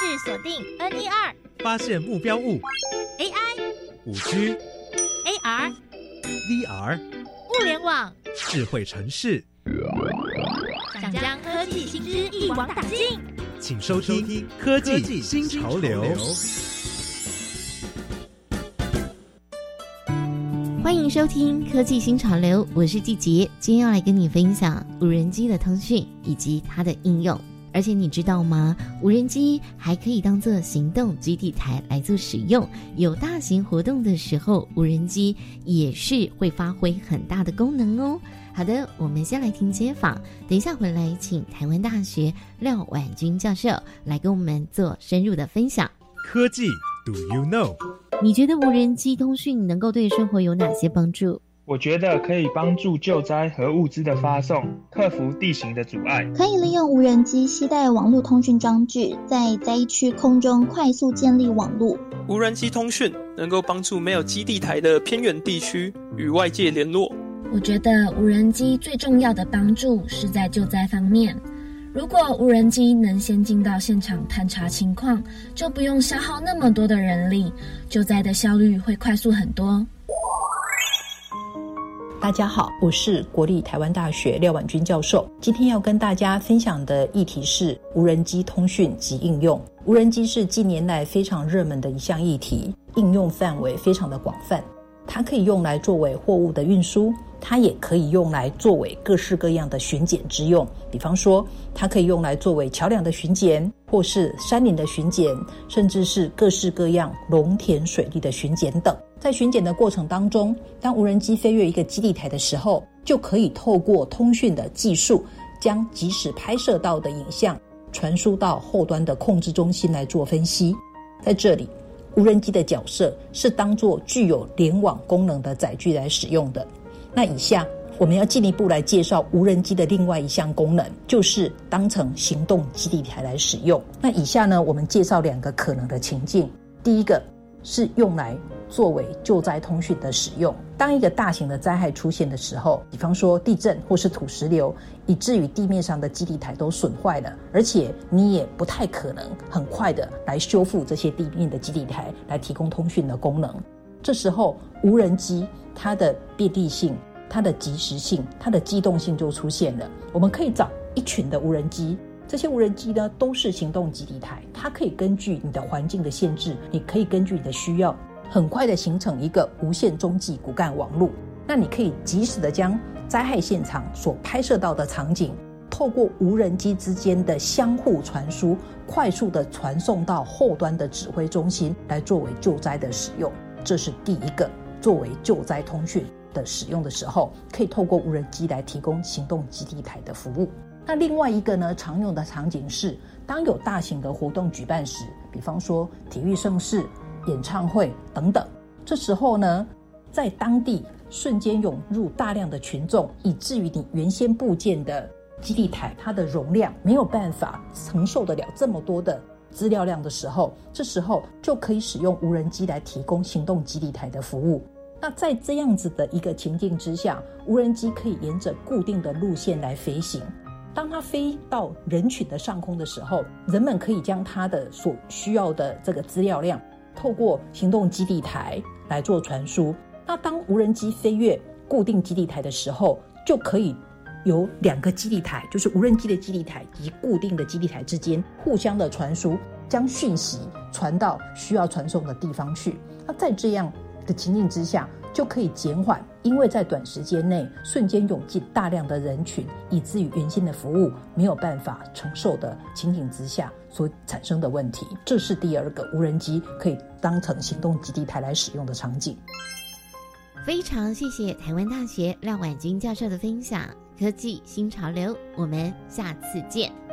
制锁定 N E R，发现目标物。AI 五 G AR VR 物联网，智慧城市，想将科技新知一网打尽。请收听《科技新潮流》。欢迎收听《科技新潮流》，我是季杰，今天要来跟你分享无人机的通讯以及它的应用。而且你知道吗？无人机还可以当做行动基地台来做使用。有大型活动的时候，无人机也是会发挥很大的功能哦。好的，我们先来听街访，等一下回来请台湾大学廖婉君教授来跟我们做深入的分享。科技，Do you know？你觉得无人机通讯能够对生活有哪些帮助？我觉得可以帮助救灾和物资的发送，克服地形的阻碍。可以利用无人机携带网络通讯装置，在灾区空中快速建立网络。无人机通讯能够帮助没有基地台的偏远地区与外界联络。我觉得无人机最重要的帮助是在救灾方面。如果无人机能先进到现场探查情况，就不用消耗那么多的人力，救灾的效率会快速很多。大家好，我是国立台湾大学廖婉君教授。今天要跟大家分享的议题是无人机通讯及应用。无人机是近年来非常热门的一项议题，应用范围非常的广泛。它可以用来作为货物的运输。它也可以用来作为各式各样的巡检之用，比方说，它可以用来作为桥梁的巡检，或是山林的巡检，甚至是各式各样农田水利的巡检等。在巡检的过程当中，当无人机飞越一个基地台的时候，就可以透过通讯的技术，将即时拍摄到的影像传输到后端的控制中心来做分析。在这里，无人机的角色是当做具有联网功能的载具来使用的。那以下我们要进一步来介绍无人机的另外一项功能，就是当成行动基地台来使用。那以下呢，我们介绍两个可能的情境。第一个是用来作为救灾通讯的使用。当一个大型的灾害出现的时候，比方说地震或是土石流，以至于地面上的基地台都损坏了，而且你也不太可能很快的来修复这些地面的基地台来提供通讯的功能。这时候无人机。它的便利性、它的及时性、它的机动性就出现了。我们可以找一群的无人机，这些无人机呢都是行动基地台，它可以根据你的环境的限制，你可以根据你的需要，很快的形成一个无线中继骨干网络。那你可以及时的将灾害现场所拍摄到的场景，透过无人机之间的相互传输，快速的传送到后端的指挥中心来作为救灾的使用。这是第一个。作为救灾通讯的使用的时候，可以透过无人机来提供行动基地台的服务。那另外一个呢，常用的场景是，当有大型的活动举办时，比方说体育盛事、演唱会等等，这时候呢，在当地瞬间涌入大量的群众，以至于你原先部件的基地台它的容量没有办法承受得了这么多的。资料量的时候，这时候就可以使用无人机来提供行动基地台的服务。那在这样子的一个情境之下，无人机可以沿着固定的路线来飞行。当它飞到人群的上空的时候，人们可以将它的所需要的这个资料量透过行动基地台来做传输。那当无人机飞越固定基地台的时候，就可以。有两个基地台，就是无人机的基地台及固定的基地台之间互相的传输，将讯息传到需要传送的地方去。那在这样的情境之下，就可以减缓因为在短时间内瞬间涌进大量的人群，以至于原先的服务没有办法承受的情景之下所产生的问题。这是第二个无人机可以当成行动基地台来使用的场景。非常谢谢台湾大学廖婉君教授的分享。科技新潮流，我们下次见。